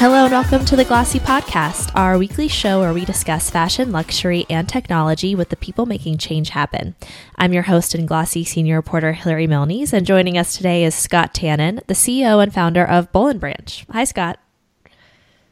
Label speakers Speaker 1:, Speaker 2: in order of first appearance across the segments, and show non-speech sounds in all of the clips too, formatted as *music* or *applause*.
Speaker 1: Hello and welcome to the Glossy Podcast, our weekly show where we discuss fashion, luxury, and technology with the people making change happen. I'm your host and Glossy senior reporter Hillary Milnes, and joining us today is Scott Tannen, the CEO and founder of Boll and Branch. Hi, Scott.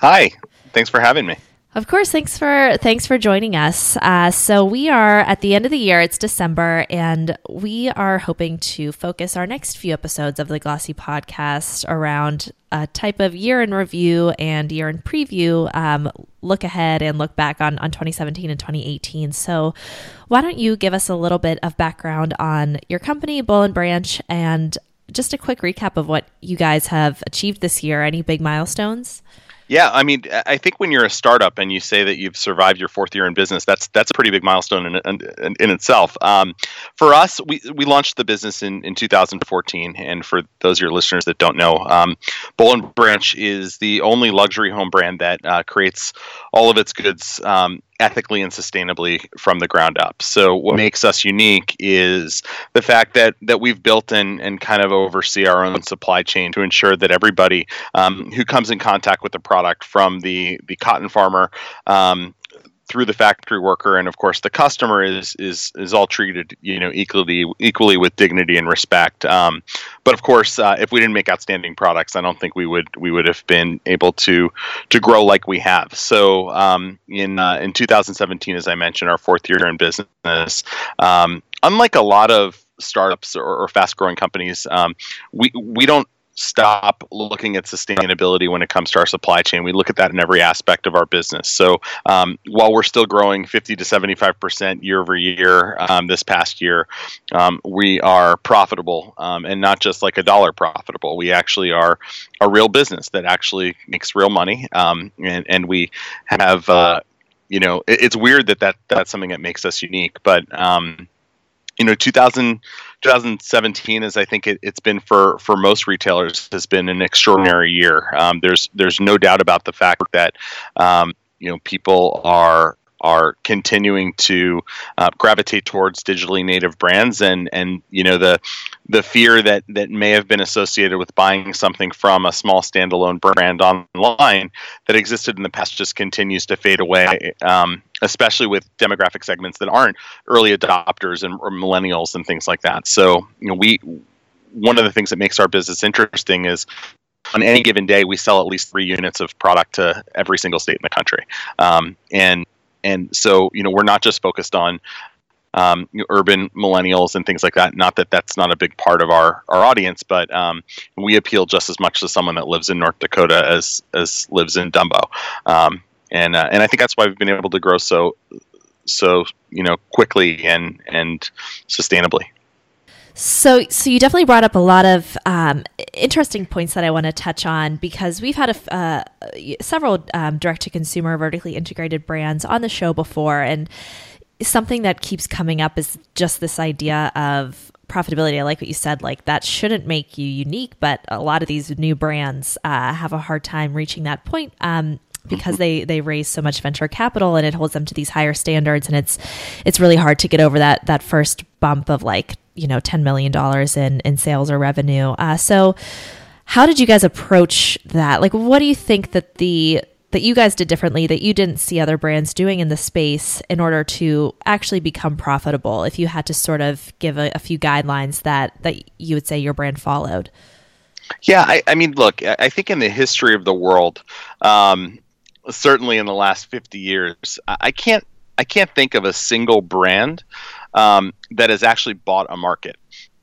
Speaker 2: Hi. Thanks for having me.
Speaker 1: Of course, thanks for thanks for joining us. Uh, so we are at the end of the year; it's December, and we are hoping to focus our next few episodes of the Glossy podcast around a type of year in review and year in preview, um, look ahead and look back on on 2017 and 2018. So, why don't you give us a little bit of background on your company, Boll and Branch, and just a quick recap of what you guys have achieved this year? Any big milestones?
Speaker 2: Yeah, I mean, I think when you're a startup and you say that you've survived your fourth year in business, that's that's a pretty big milestone in in, in itself. Um, for us, we, we launched the business in, in 2014, and for those of your listeners that don't know, um, Boll and Branch is the only luxury home brand that uh, creates all of its goods um, ethically and sustainably from the ground up. So what makes us unique is the fact that that we've built in and kind of oversee our own supply chain to ensure that everybody um, who comes in contact with the product, from the the cotton farmer um, through the factory worker and of course the customer is is is all treated you know equally equally with dignity and respect. Um, but of course uh, if we didn't make outstanding products i don't think we would we would have been able to to grow like we have. So um, in uh, in 2017 as i mentioned our fourth year in business um, unlike a lot of startups or, or fast growing companies um, we we don't stop looking at sustainability when it comes to our supply chain. We look at that in every aspect of our business. So um, while we're still growing 50 to 75 percent year over year um, this past year, um, we are profitable um, and not just like a dollar profitable. We actually are a real business that actually makes real money, um, and and we have. Uh, you know, it, it's weird that, that that's something that makes us unique, but um, you know 2000, 2017 as i think it, has been for for most retailers has been an extraordinary year. Um, there's there's no doubt about the fact that um, you know people are are continuing to uh, gravitate towards digitally native brands and and you know the the fear that that may have been associated with buying something from a small standalone brand online that existed in the past just continues to fade away um, especially with demographic segments that aren't early adopters and or millennials and things like that so you know we one of the things that makes our business interesting is on any given day, we sell at least three units of product to every single state in the country. Um, and and so you know we're not just focused on um, urban millennials and things like that. Not that that's not a big part of our, our audience, but um, we appeal just as much to someone that lives in North Dakota as as lives in Dumbo, um, and uh, and I think that's why we've been able to grow so so you know quickly and and sustainably.
Speaker 1: So, so you definitely brought up a lot of um, interesting points that I want to touch on because we've had a, uh, several um, direct to consumer vertically integrated brands on the show before, and something that keeps coming up is just this idea of profitability. I like what you said, like that shouldn't make you unique, but a lot of these new brands uh, have a hard time reaching that point. Um, because they they raise so much venture capital and it holds them to these higher standards and it's it's really hard to get over that that first bump of like you know $10 million in, in sales or revenue. Uh, so how did you guys approach that? Like, what do you think that the that you guys did differently that you didn't see other brands doing in the space in order to actually become profitable if you had to sort of give a, a few guidelines that that you would say your brand followed
Speaker 2: yeah i, I mean look i think in the history of the world um, certainly in the last 50 years i can't i can't think of a single brand um, that has actually bought a market.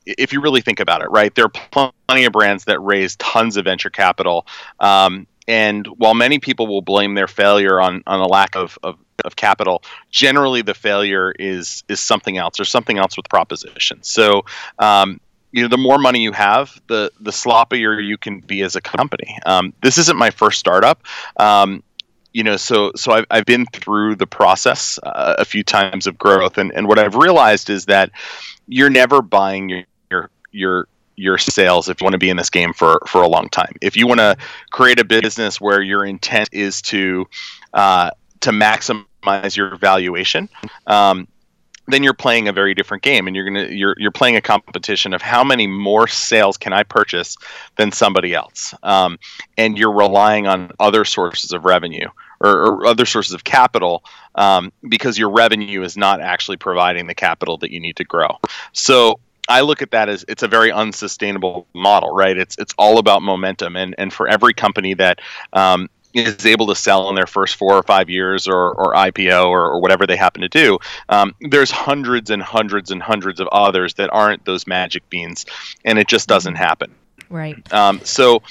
Speaker 2: If you really think about it, right, there are plenty of brands that raise tons of venture capital. Um, and while many people will blame their failure on, on a lack of, of, of, capital, generally the failure is is something else. or something else with proposition. So um, you know, the more money you have, the the sloppier you can be as a company. Um, this isn't my first startup. Um, you know, so so I've I've been through the process uh, a few times of growth, and and what I've realized is that you're never buying your your your your sales if you want to be in this game for for a long time. If you want to create a business where your intent is to uh, to maximize your valuation, um, then you're playing a very different game, and you're gonna you're you're playing a competition of how many more sales can I purchase than somebody else, um, and you're relying on other sources of revenue or, or other sources of capital um, because your revenue is not actually providing the capital that you need to grow. So I look at that as it's a very unsustainable model, right? It's it's all about momentum, and and for every company that um, is able to sell in their first four or five years, or, or IPO, or, or whatever they happen to do, um, there's hundreds and hundreds and hundreds of others that aren't those magic beans, and it just doesn't happen.
Speaker 1: Right.
Speaker 2: Um, so,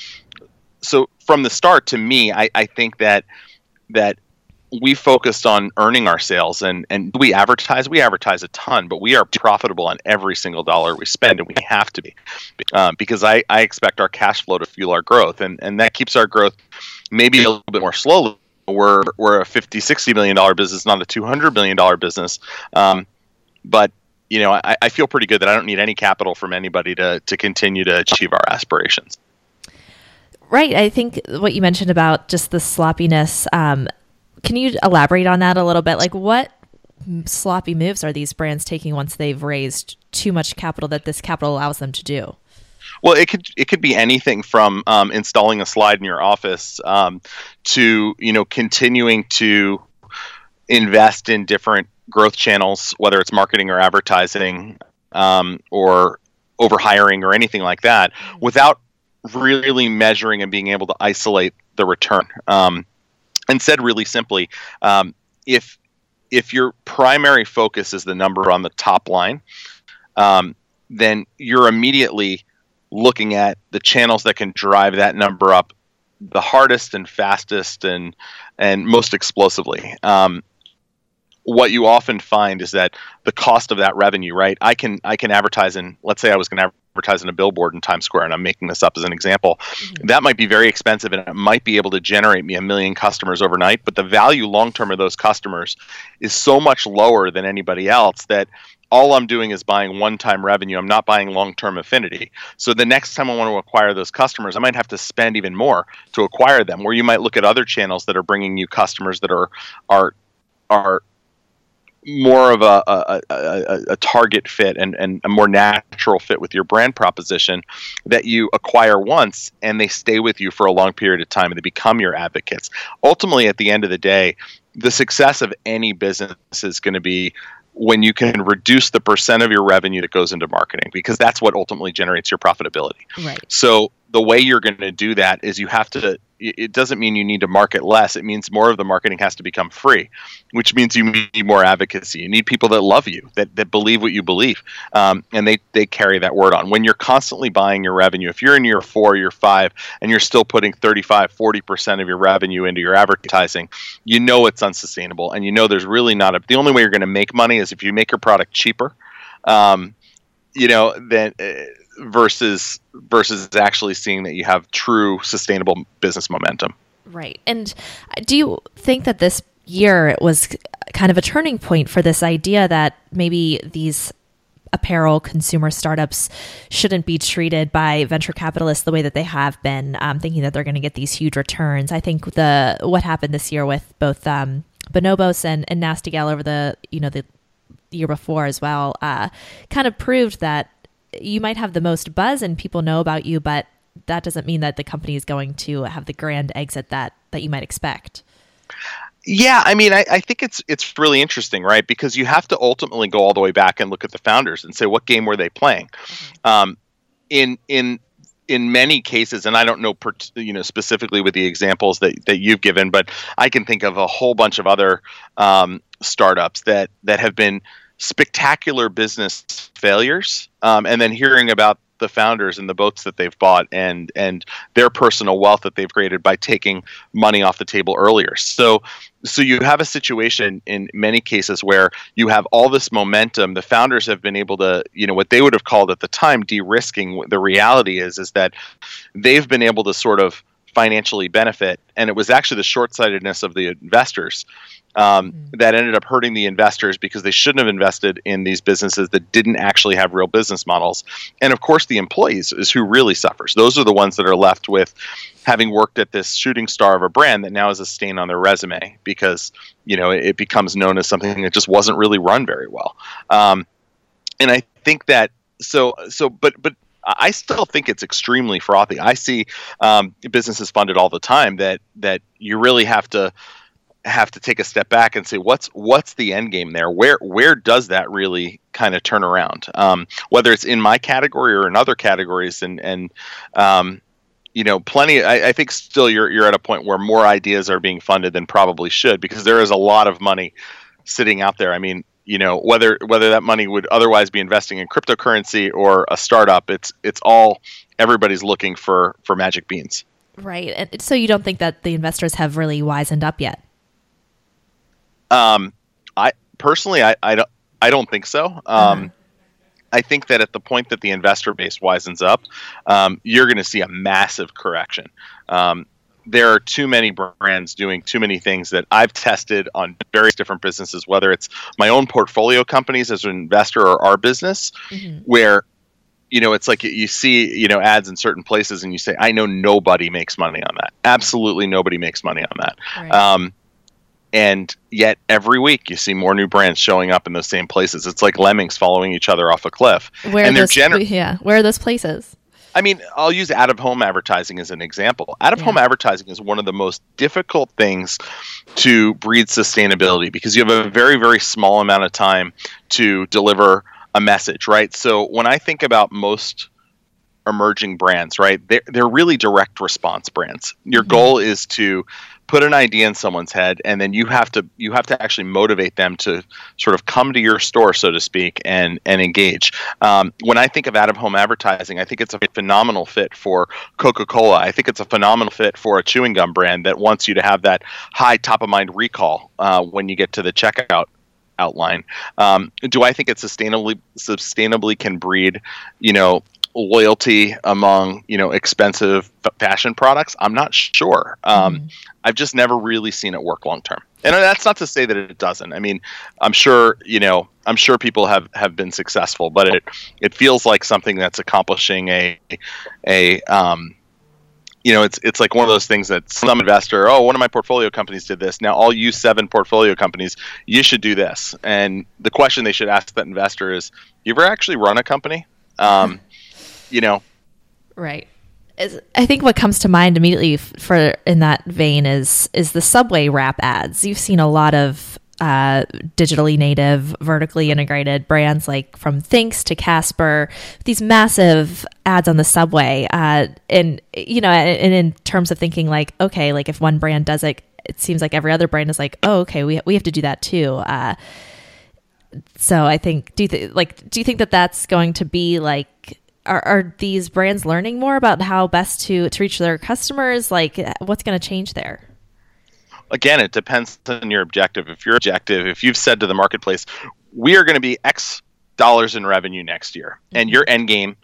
Speaker 2: so from the start, to me, I, I think that that we focused on earning our sales and and we advertise we advertise a ton but we are profitable on every single dollar we spend and we have to be um, because I, I expect our cash flow to fuel our growth and and that keeps our growth maybe a little bit more slowly we're we're a 50 60 million dollar business not a 200 million dollar business. Um, but you know I, I feel pretty good that I don't need any capital from anybody to to continue to achieve our aspirations.
Speaker 1: Right. I think what you mentioned about just the sloppiness um, can you elaborate on that a little bit? Like, what sloppy moves are these brands taking once they've raised too much capital that this capital allows them to do?
Speaker 2: Well, it could it could be anything from um, installing a slide in your office um, to you know continuing to invest in different growth channels, whether it's marketing or advertising, um, or over hiring or anything like that, without really measuring and being able to isolate the return. Um, and said really simply, um, if if your primary focus is the number on the top line, um, then you're immediately looking at the channels that can drive that number up the hardest and fastest and and most explosively. Um, what you often find is that the cost of that revenue, right? I can I can advertise in let's say I was going to advertise in a billboard in Times Square, and I'm making this up as an example. Mm-hmm. That might be very expensive, and it might be able to generate me a million customers overnight. But the value long term of those customers is so much lower than anybody else that all I'm doing is buying one time revenue. I'm not buying long term affinity. So the next time I want to acquire those customers, I might have to spend even more to acquire them. Where you might look at other channels that are bringing you customers that are are are more of a, a, a, a, target fit and, and a more natural fit with your brand proposition that you acquire once and they stay with you for a long period of time and they become your advocates. Ultimately, at the end of the day, the success of any business is going to be when you can reduce the percent of your revenue that goes into marketing because that's what ultimately generates your profitability.
Speaker 1: Right.
Speaker 2: So the way you're going to do that is you have to it doesn't mean you need to market less. It means more of the marketing has to become free, which means you need more advocacy. You need people that love you, that, that believe what you believe, um, and they, they carry that word on. When you're constantly buying your revenue, if you're in year four, year five, and you're still putting 35, 40% of your revenue into your advertising, you know it's unsustainable. And you know there's really not a, the only way you're going to make money is if you make your product cheaper. Um, you know, then. Uh, versus versus actually seeing that you have true sustainable business momentum.
Speaker 1: Right. And do you think that this year it was kind of a turning point for this idea that maybe these apparel consumer startups shouldn't be treated by venture capitalists the way that they have been, um, thinking that they're going to get these huge returns. I think the what happened this year with both um, Bonobos and, and Nasty Gal over the you know the year before as well, uh, kind of proved that you might have the most buzz and people know about you, but that doesn't mean that the company is going to have the grand exit that that you might expect.
Speaker 2: Yeah, I mean, I, I, think it's it's really interesting, right? Because you have to ultimately go all the way back and look at the founders and say what game were they playing. Mm-hmm. Um, in in in many cases, and I don't know, per, you know, specifically with the examples that, that you've given, but I can think of a whole bunch of other um, startups that that have been spectacular business failures, um, and then hearing about the founders and the boats that they've bought and and their personal wealth that they've created by taking money off the table earlier. So so you have a situation in many cases where you have all this momentum. The founders have been able to, you know, what they would have called at the time de-risking. The reality is is that they've been able to sort of financially benefit, and it was actually the short-sightedness of the investors um, mm-hmm. that ended up hurting the investors because they shouldn't have invested in these businesses that didn't actually have real business models. And of course, the employees is who really suffers. Those are the ones that are left with having worked at this shooting star of a brand that now is a stain on their resume because you know it, it becomes known as something that just wasn't really run very well. Um, and I think that so so but but I still think it's extremely frothy. I see um, businesses funded all the time that that you really have to have to take a step back and say what's what's the end game there? Where where does that really kind of turn around? Um, whether it's in my category or in other categories and and um, you know plenty I, I, think still you're you're at a point where more ideas are being funded than probably should because there is a lot of money sitting out there. I mean you know whether whether that money would otherwise be investing in cryptocurrency or a startup it's it's all everybody's looking for for magic beans
Speaker 1: right and so you don't think that the investors have really wisened up yet
Speaker 2: um, I personally, I, I don't, I don't think so. Um, uh-huh. I think that at the point that the investor base wisens up, um, you're going to see a massive correction. Um, there are too many brands doing too many things that I've tested on various different businesses, whether it's my own portfolio companies as an investor or our business, mm-hmm. where you know it's like you see you know ads in certain places and you say I know nobody makes money on that. Absolutely nobody makes money on that. Right. Um, and yet every week you see more new brands showing up in those same places. It's like lemmings following each other off a cliff.
Speaker 1: Where and those, gener- yeah, where are those places?
Speaker 2: I mean, I'll use out of home advertising as an example. Out of home yeah. advertising is one of the most difficult things to breed sustainability because you have a very, very small amount of time to deliver a message, right? So when I think about most emerging brands, right, they're, they're really direct response brands. Your mm-hmm. goal is to put an idea in someone's head and then you have to you have to actually motivate them to sort of come to your store so to speak and and engage. Um, when i think of out of home advertising i think it's a phenomenal fit for coca-cola. I think it's a phenomenal fit for a chewing gum brand that wants you to have that high top of mind recall uh, when you get to the checkout outline. Um, do i think it sustainably sustainably can breed you know loyalty among you know expensive fashion products i'm not sure um, mm-hmm. i've just never really seen it work long term and that's not to say that it doesn't i mean i'm sure you know i'm sure people have have been successful but it it feels like something that's accomplishing a a um, you know, it's it's like one of those things that some investor, oh, one of my portfolio companies did this. Now all you seven portfolio companies, you should do this. And the question they should ask that investor is, you ever actually run a company? Um, you know.
Speaker 1: Right. I think what comes to mind immediately for in that vein is is the Subway wrap ads. You've seen a lot of uh, digitally native, vertically integrated brands like from Thinx to Casper, these massive ads on the subway. Uh, and you know, and in terms of thinking like, okay, like if one brand does it, it seems like every other brand is like, oh, okay, we we have to do that too. Uh, so I think do you th- like do you think that that's going to be like are, are these brands learning more about how best to, to reach their customers? Like, what's going to change there?
Speaker 2: Again, it depends on your objective. If your objective, if you've said to the marketplace, we are going to be X dollars in revenue next year, mm-hmm. and your end game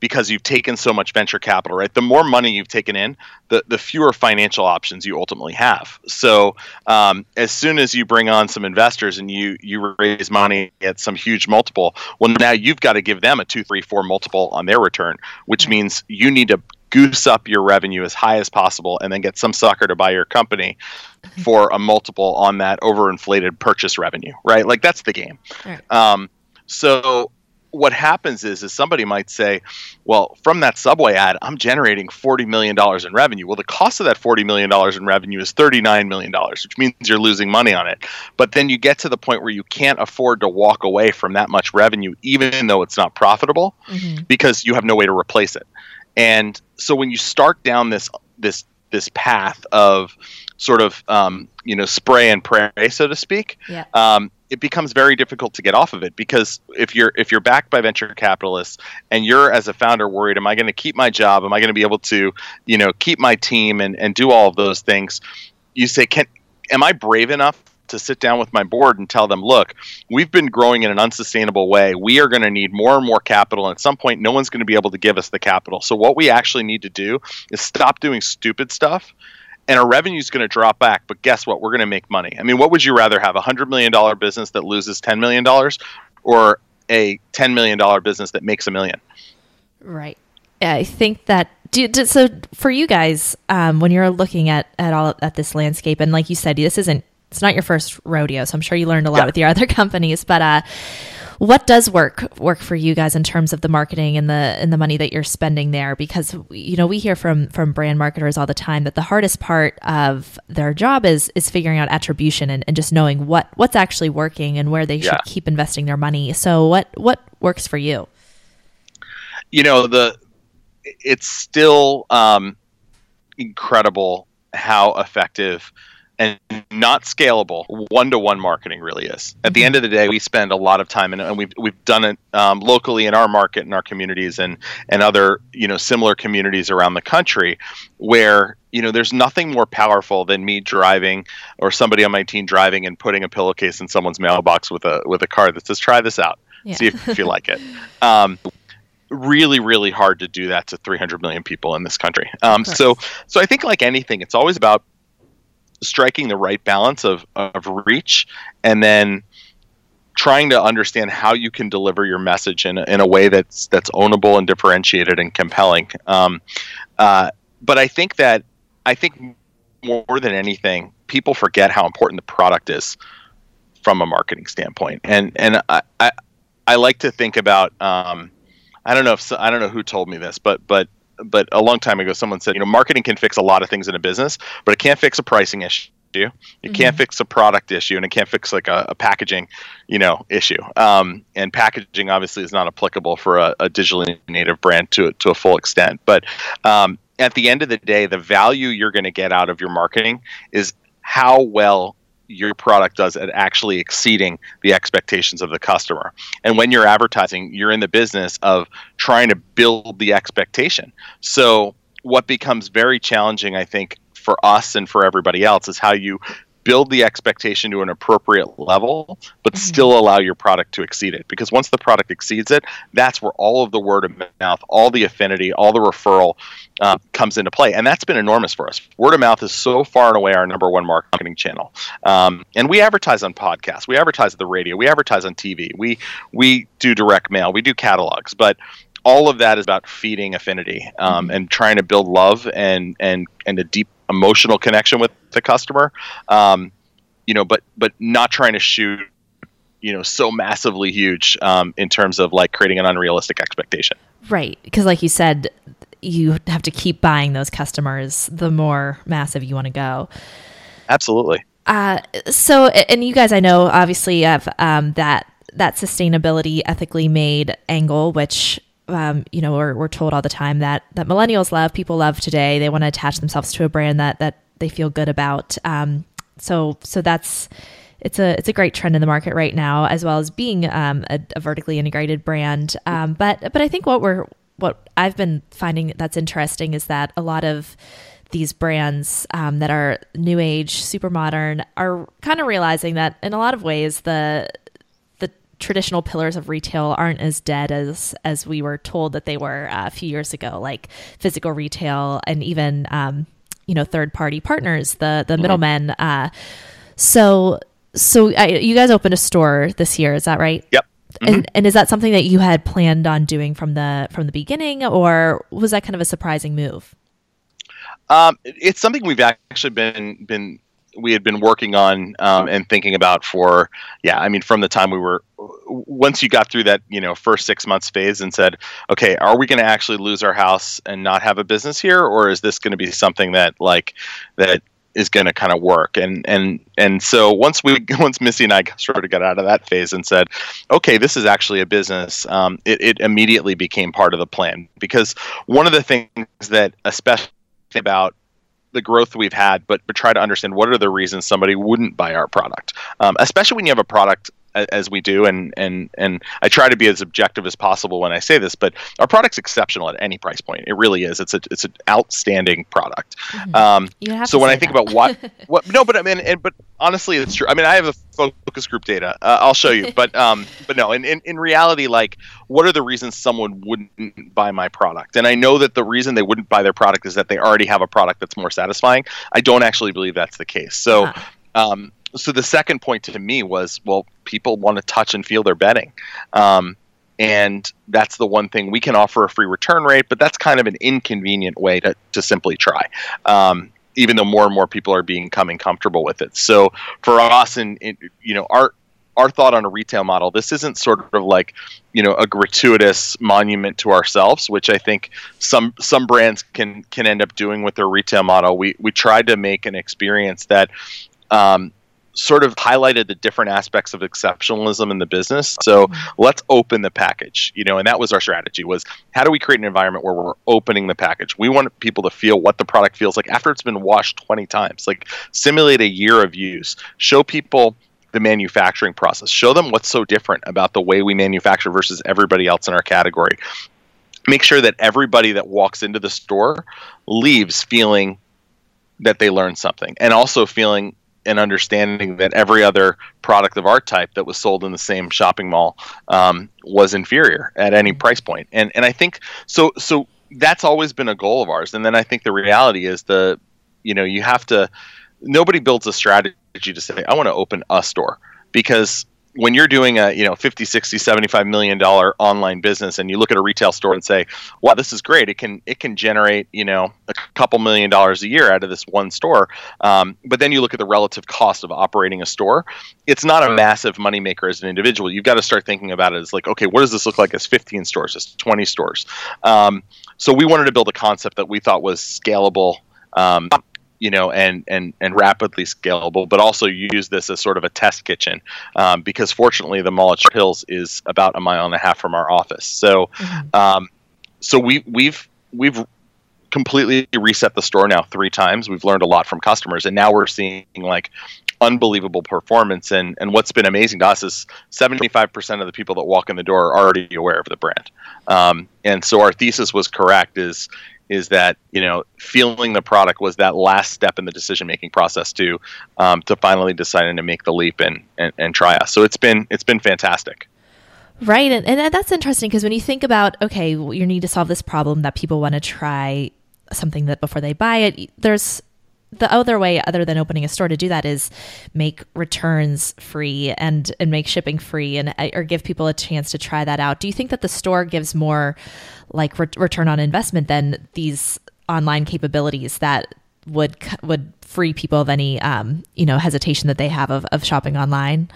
Speaker 2: because you've taken so much venture capital, right? The more money you've taken in, the, the fewer financial options you ultimately have. So um, as soon as you bring on some investors and you you raise money at some huge multiple, well now you've got to give them a two, three, four multiple on their return, which means you need to goose up your revenue as high as possible and then get some sucker to buy your company *laughs* for a multiple on that overinflated purchase revenue, right? Like that's the game. Right. Um, so what happens is is somebody might say, well, from that Subway ad, I'm generating $40 million in revenue. Well, the cost of that $40 million in revenue is $39 million, which means you're losing money on it. But then you get to the point where you can't afford to walk away from that much revenue, even though it's not profitable, mm-hmm. because you have no way to replace it. And so when you start down this this this path of sort of um, you know spray and pray, so to speak, yeah. um, it becomes very difficult to get off of it because if you're if you're backed by venture capitalists and you're as a founder worried am i going to keep my job am i going to be able to you know keep my team and, and do all of those things you say can am i brave enough to sit down with my board and tell them, look, we've been growing in an unsustainable way. We are going to need more and more capital. And at some point, no one's going to be able to give us the capital. So, what we actually need to do is stop doing stupid stuff. And our revenue is going to drop back. But guess what? We're going to make money. I mean, what would you rather have? A $100 million business that loses $10 million or a $10 million business that makes a million?
Speaker 1: Right. I think that do, do, so for you guys um, when you're looking at at all at this landscape and like you said this isn't it's not your first rodeo so i'm sure you learned a lot yeah. with your other *laughs* companies but uh, what does work work for you guys in terms of the marketing and the and the money that you're spending there? Because you know we hear from from brand marketers all the time that the hardest part of their job is is figuring out attribution and, and just knowing what what's actually working and where they yeah. should keep investing their money. So what what works for you?
Speaker 2: You know the it's still um, incredible how effective and not scalable one-to-one marketing really is. At the end of the day we spend a lot of time and, and we've, we've done it um, locally in our market in our communities and and other you know similar communities around the country where you know there's nothing more powerful than me driving or somebody on my team driving and putting a pillowcase in someone's mailbox with a with a card that says try this out. Yeah. see if, if you like it. Um, really really hard to do that to 300 million people in this country. Um, so so i think like anything it's always about striking the right balance of, of reach and then trying to understand how you can deliver your message in a, in a way that's that's ownable and differentiated and compelling. Um, uh, but i think that i think more than anything people forget how important the product is from a marketing standpoint. And and i i, I like to think about um, I don't know if I don't know who told me this, but but but a long time ago, someone said, you know, marketing can fix a lot of things in a business, but it can't fix a pricing issue. It mm-hmm. can't fix a product issue, and it can't fix like a, a packaging, you know, issue. Um, and packaging obviously is not applicable for a, a digitally native brand to to a full extent. But um, at the end of the day, the value you're going to get out of your marketing is how well your product does at actually exceeding the expectations of the customer. And when you're advertising, you're in the business of trying to build the expectation. So, what becomes very challenging, I think, for us and for everybody else is how you build the expectation to an appropriate level, but mm-hmm. still allow your product to exceed it. Because once the product exceeds it, that's where all of the word of mouth, all the affinity, all the referral uh, comes into play. And that's been enormous for us. Word of mouth is so far and away our number one marketing channel. Um, and we advertise on podcasts, we advertise at the radio, we advertise on TV, we we do direct mail, we do catalogs, but all of that is about feeding affinity um, mm-hmm. and trying to build love and and and a deep emotional connection with the customer. Um, you know, but but not trying to shoot you know so massively huge um, in terms of like creating an unrealistic expectation.
Speaker 1: Right, because like you said, you have to keep buying those customers the more massive you want to go.
Speaker 2: Absolutely.
Speaker 1: Uh, so, and you guys, I know, obviously, have um, that that sustainability, ethically made angle, which um, you know, we're, we're told all the time that that millennials love, people love today. They want to attach themselves to a brand that that they feel good about. Um, so so that's it's a it's a great trend in the market right now, as well as being um, a, a, vertically integrated brand. Um, but but I think what we're what I've been finding that's interesting is that a lot of these brands um, that are new age, super modern, are kind of realizing that in a lot of ways the traditional pillars of retail aren't as dead as as we were told that they were uh, a few years ago, like physical retail and even um, you know third party partners, the the middlemen. Uh, so so I, you guys opened a store this year, is that right?
Speaker 2: Yep.
Speaker 1: Mm-hmm. And, and is that something that you had planned on doing from the from the beginning, or was that kind of a surprising move?
Speaker 2: Um, it's something we've actually been been we had been working on um, and thinking about for yeah i mean from the time we were once you got through that you know first six months phase and said okay are we going to actually lose our house and not have a business here or is this going to be something that like that is going to kind of work? And and and so once we *laughs* once missy and i sort of got out of that phase and said okay this is actually a business um, it, it immediately became part of the plan. Because one of the things that especially about the growth we've had, but but try to understand what are the reasons somebody wouldn't buy our product, um, especially when you have a product as we do, and and and I try to be as objective as possible when I say this, but our product's exceptional at any price point. It really is. It's a it's an outstanding product.
Speaker 1: Mm-hmm.
Speaker 2: Um,
Speaker 1: You have
Speaker 2: so when I think
Speaker 1: that.
Speaker 2: about what *laughs* what no, but I mean, and, but honestly, it's true. I mean, I have a focus group data. Uh, I'll show you, *laughs* but um, but no, in, in in reality, like, what are the reasons someone wouldn't buy my product? And I know that the reason they wouldn't buy their product is that they already have a product that's more satisfying. I don't actually believe that's the case. So.
Speaker 1: Ah.
Speaker 2: Um, so the second point to me was, well, people want to touch and feel their bedding. Um, and that's the one thing we can offer a free return rate, but that's kind of an inconvenient way to, to simply try. Um, even though more and more people are becoming comfortable with it. So for us, and you know, our our thought on a retail model, this isn't sort of like, you know, a gratuitous monument to ourselves, which I think some some brands can can end up doing with their retail model. We we tried to make an experience that um, sort of highlighted the different aspects of exceptionalism in the business. So mm-hmm. let's open the package, you know, and that was our strategy was how do we create an environment where we're opening the package? We want people to feel what the product feels like after it's been washed 20 times. Like simulate a year of use. Show people the manufacturing process. Show them what's so different about the way we manufacture versus everybody else in our category. Make sure that everybody that walks into the store leaves feeling that they learned something and also feeling and understanding that every other product of our type that was sold in the same shopping mall um, was inferior at any price point. And and I think so so that's always been a goal of ours. And then I think the reality is the you know you have to nobody builds a strategy to say I want to open a store because when you're doing a you know 50 60 75 million dollar online business and you look at a retail store and say wow this is great it can it can generate you know a couple million dollars a year out of this one store. Um, but then you look at the relative cost of operating a store it's not a massive moneymaker as an individual. You've got to start thinking about it as like okay what does this look like as 15 stores as 20 stores? Um, so we wanted to build a concept that we thought was scalable um, you know, and and and rapidly scalable, but also use this as sort of a test kitchen, um, because fortunately the mall at Short Hills is about a mile and a half from our office. So, um, so we we've we've completely reset the store now three times. We've learned a lot from customers, and now we're seeing like unbelievable performance. And and what's been amazing to us is seventy five percent of the people that walk in the door are already aware of the brand. Um, and so our thesis was correct. Is is that you know feeling the product was that last step in the decision making process to um, to finally deciding to make the leap and, and and try us. So it's been it's been fantastic.
Speaker 1: Right. And, and that's interesting because when you think about, okay, you need to solve this problem that people want to try something that before they buy it, there's the other way other than opening a store to do that is make returns free and and make shipping free and or give people a chance to try that out. Do you think that the store gives more like re- return on investment than these online capabilities that would would free people of any um, you know hesitation that they have of, of shopping online?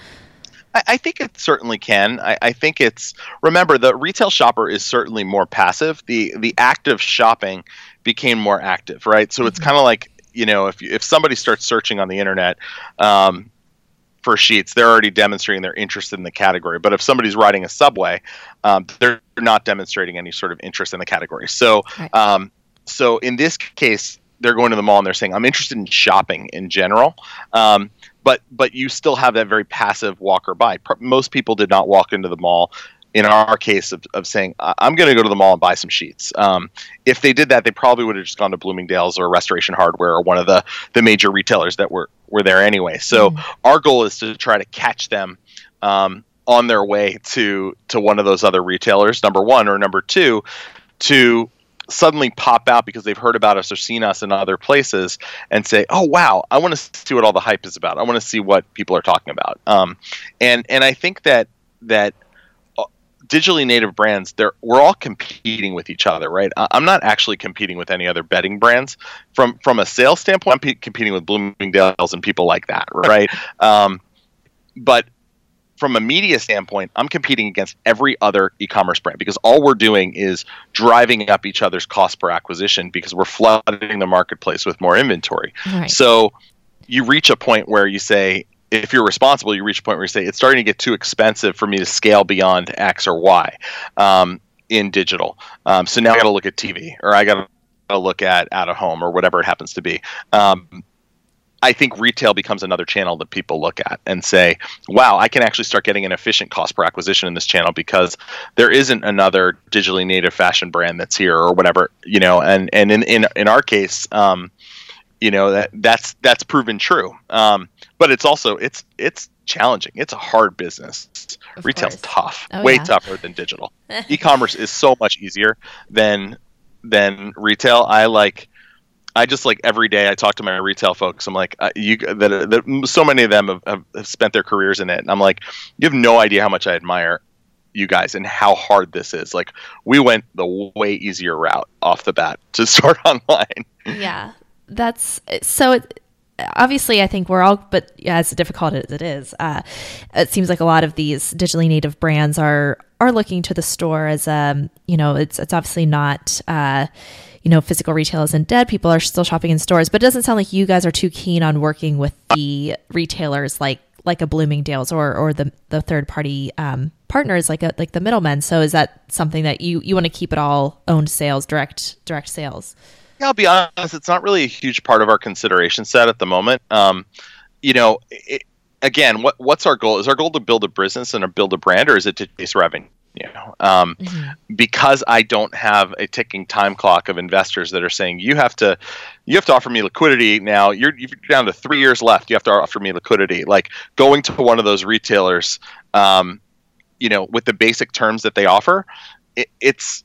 Speaker 2: I, I think it certainly can. I, I think it's remember the retail shopper is certainly more passive. The the active shopping became more active, right? So it's kind of like you know if if somebody starts searching on the internet. Um, for sheets, they're already demonstrating their interest in the category. But if somebody's riding a subway, um, they're not demonstrating any sort of interest in the category. So,
Speaker 1: Right.
Speaker 2: um, so in this case, they're going to the mall and they're saying, "I'm interested in shopping in general." Um, but but you still have that very passive walker by. Most people did not walk into the mall. In our case of, of saying, "I- I'm going to go to the mall and buy some sheets. Um, if they did that, they probably would have just gone to Bloomingdale's or Restoration Hardware or one of the, the major retailers that were, were there anyway. So our goal is to try to catch them um, on their way to to one of those other retailers. Number one or number two, to suddenly pop out because they've heard about us or seen us in other places and say, "Oh wow, I want to see what all the hype is about. I want to see what people are talking about." Um, and and I think that that digitally native brands, they're we're all competing with each other, right? I'm not actually competing with any other betting brands from from a sales standpoint. I'm pe- competing with Bloomingdale's and people like that, *laughs* right? Um, but from a media standpoint, I'm competing against every other e-commerce brand because all we're doing is driving up each other's cost per acquisition because we're flooding the marketplace with more inventory.
Speaker 1: Right.
Speaker 2: So you reach a point where you say, if you're responsible, you reach a point where you say it's starting to get too expensive for me to scale beyond X or Y um, in digital. Um, so now I got to look at TV or I got to look at out of home or whatever it happens to be. Um, I think retail becomes another channel that people look at and say, wow, I can actually start getting an efficient cost per acquisition in this channel because there isn't another digitally native fashion brand that's here or whatever, you know, and, and in, in, in our case, um, you know, that that's, that's proven true. Um, but it's also, it's, it's challenging. It's a hard business.
Speaker 1: Of
Speaker 2: Retail's
Speaker 1: course.
Speaker 2: tough,
Speaker 1: Oh,
Speaker 2: way
Speaker 1: yeah.
Speaker 2: tougher than digital. *laughs* E-commerce is so much easier than, than retail. I like, I just like every day I talk to my retail folks. I'm like, uh, you that, that so many of them have, have, have spent their careers in it, and I'm like, you have no idea how much I admire you guys and how hard this is. Like, we went the way easier route off the bat to *laughs* start online.
Speaker 1: yeah that's so it, obviously i think we're all but yeah, as difficult as it is uh, it seems like a lot of these digitally native brands are are looking to the store as um you know it's it's obviously not uh you know physical retail isn't dead. People are still shopping in stores but it doesn't sound like you guys are too keen on working with the retailers like like a bloomingdale's or or the the third party um partners like a like the middlemen. So is that something that you you want to keep it all owned sales direct direct sales
Speaker 2: Yeah, I'll be honest, it's not really a huge part of our consideration set at the moment. Um, you know, it, again, what what's our goal? Is our goal to build a business and to build a brand, or is it to chase revenue? You know, um, because I don't have a ticking time clock of investors that are saying you have to, you have to offer me liquidity now. You're you're down to three years left. You have to offer me liquidity. Like going to one of those retailers, um, you know, with the basic terms that they offer, it, it's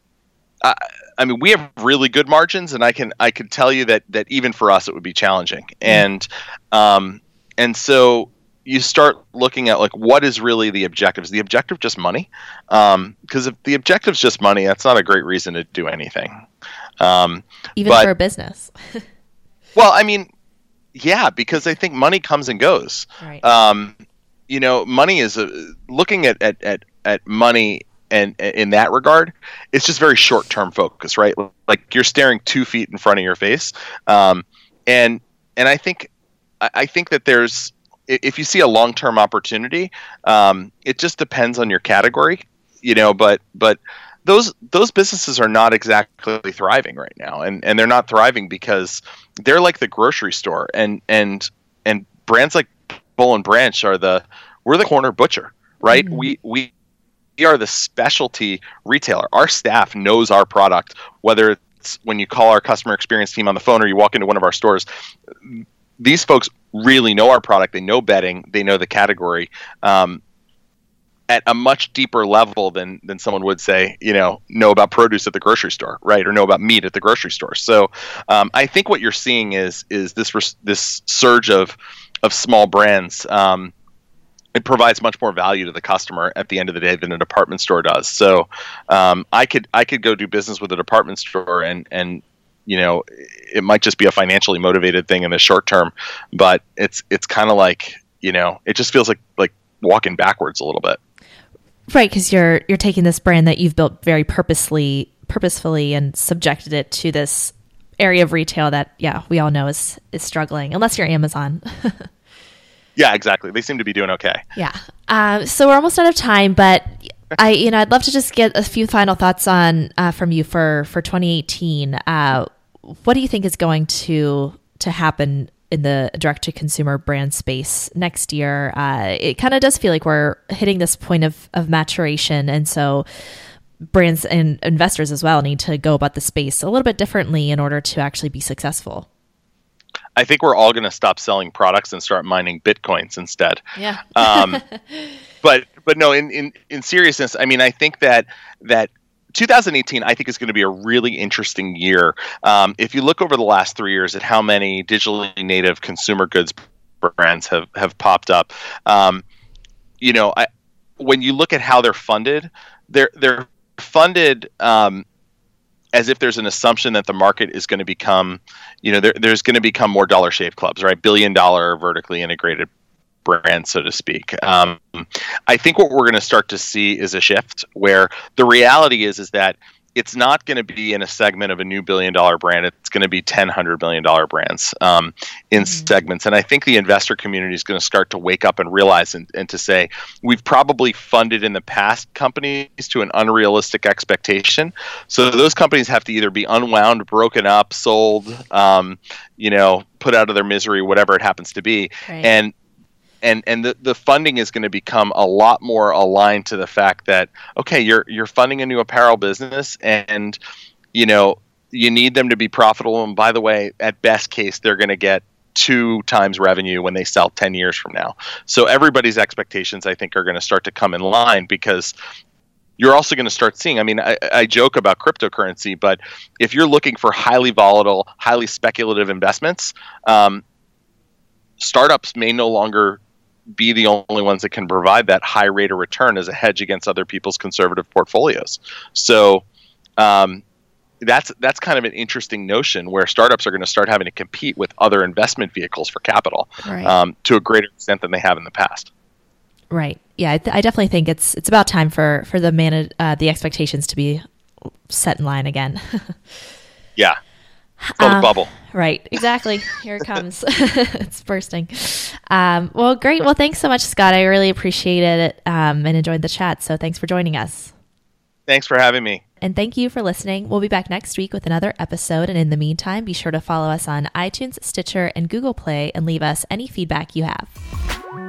Speaker 2: I mean, we have really good margins, and I can I can tell you that that even for us, it would be challenging. And um, and so you start looking at like what is really the objective? Is the objective just money? Because if the objective's just money, that's not a great reason to do anything. Um,
Speaker 1: even
Speaker 2: But-
Speaker 1: for a business *laughs*
Speaker 2: well, I mean, yeah, because I think money comes and goes.
Speaker 1: right
Speaker 2: um, you know, money is a, looking at, at, at, at money and in that regard, it's just very short term focus, right? Like you're staring two feet in front of your face, um, and and I think I I think that there's if you see a long term opportunity, um, it just depends on your category, you know. But but those those businesses are not exactly thriving right now, and and they're not thriving because they're like the grocery store, and and and brands like Boll and Branch are the we're the corner butcher, right? We we we are the specialty retailer. Our staff knows our product, whether it's when you call our customer experience team on the phone or you walk into one of our stores. These folks really know our product. They know bedding. They know the category. Um, at a much deeper level than than someone would say, you know, know about produce at the grocery store, right, or know about meat at the grocery store. So, um, I think what you're seeing is is this this surge of of small brands. Um, it provides much more value to the customer at the end of the day than a department store does. So, um, I could I could go do business with a department store and and you know it might just be a financially motivated thing in the short term, but it's it's kind of like you know it just feels like like walking backwards a little bit.
Speaker 1: right because you're you're taking this brand that you've built very purposely purposefully and subjected it to this area of retail that yeah we all know is is struggling unless you're amazon *laughs*
Speaker 2: Yeah, exactly. They seem to be doing okay.
Speaker 1: yeah um, so we're almost out of time but i you know i'd love to just get a few final thoughts on uh, from you for for 2018 uh, what do you think is going to to happen in the direct to consumer brand space next year uh, it kind of does feel like we're hitting this point of of maturation and so brands and investors as well need to go about the space a little bit differently in order to actually be successful
Speaker 2: I think we're all going to stop selling products and start mining bitcoins instead.
Speaker 1: yeah
Speaker 2: Um, *laughs* but but no, in, in in seriousness, I mean, I think that that 2018, I think is going to be a really interesting year. Um, if you look over the last three years at how many digitally native consumer goods brands have have popped up, um, you know, I, when you look at how they're funded, they're they're funded. Um, as if there's an assumption that the market is going to become, you know, there, there's going to become more dollar shave clubs, right? Billion dollar vertically integrated brand, so to speak. Um, I think what we're going to start to see is a shift where the reality is is that it's not going to be in a segment of a new billion dollar brand. It's going to be 10, 100 billion dollar brands um, in mm-hmm. segments. And I think the investor community is going to start to wake up and realize and, and to say, we've probably funded in the past companies to an unrealistic expectation. So those companies have to either be unwound, broken up, sold, um, you know, put out of their misery, whatever it happens to be. Right. And and and the, the funding is going to become a lot more aligned to the fact that okay you're you're funding a new apparel business and you know you need them to be profitable and by the way at best case they're going to get two times revenue when they sell 10 years from now so everybody's expectations i think are going to start to come in line because you're also going to start seeing. I mean, I, I, joke about cryptocurrency, but if you're looking for highly volatile, highly speculative investments, um, startups may no longer be the only ones that can provide that high rate of return as a hedge against other people's conservative portfolios. So um, that's that's kind of an interesting notion where startups are going to start having to compete with other investment vehicles for capital right. um, to a greater extent than they have in the past.
Speaker 1: Right. Yeah, I, th- I definitely think it's it's about time for for the man uh, the expectations to be set in line again. *laughs*
Speaker 2: yeah, called um, a bubble.
Speaker 1: Right, exactly. Here it *laughs* comes. *laughs* it's bursting. Um, well, great. Well, thanks so much, Scott. I really appreciated it um, and enjoyed the chat. So thanks for joining us.
Speaker 2: Thanks for having me.
Speaker 1: And thank you for listening. We'll be back next week with another episode. And in the meantime, be sure to follow us on iTunes, Stitcher, and Google Play and leave us any feedback you have.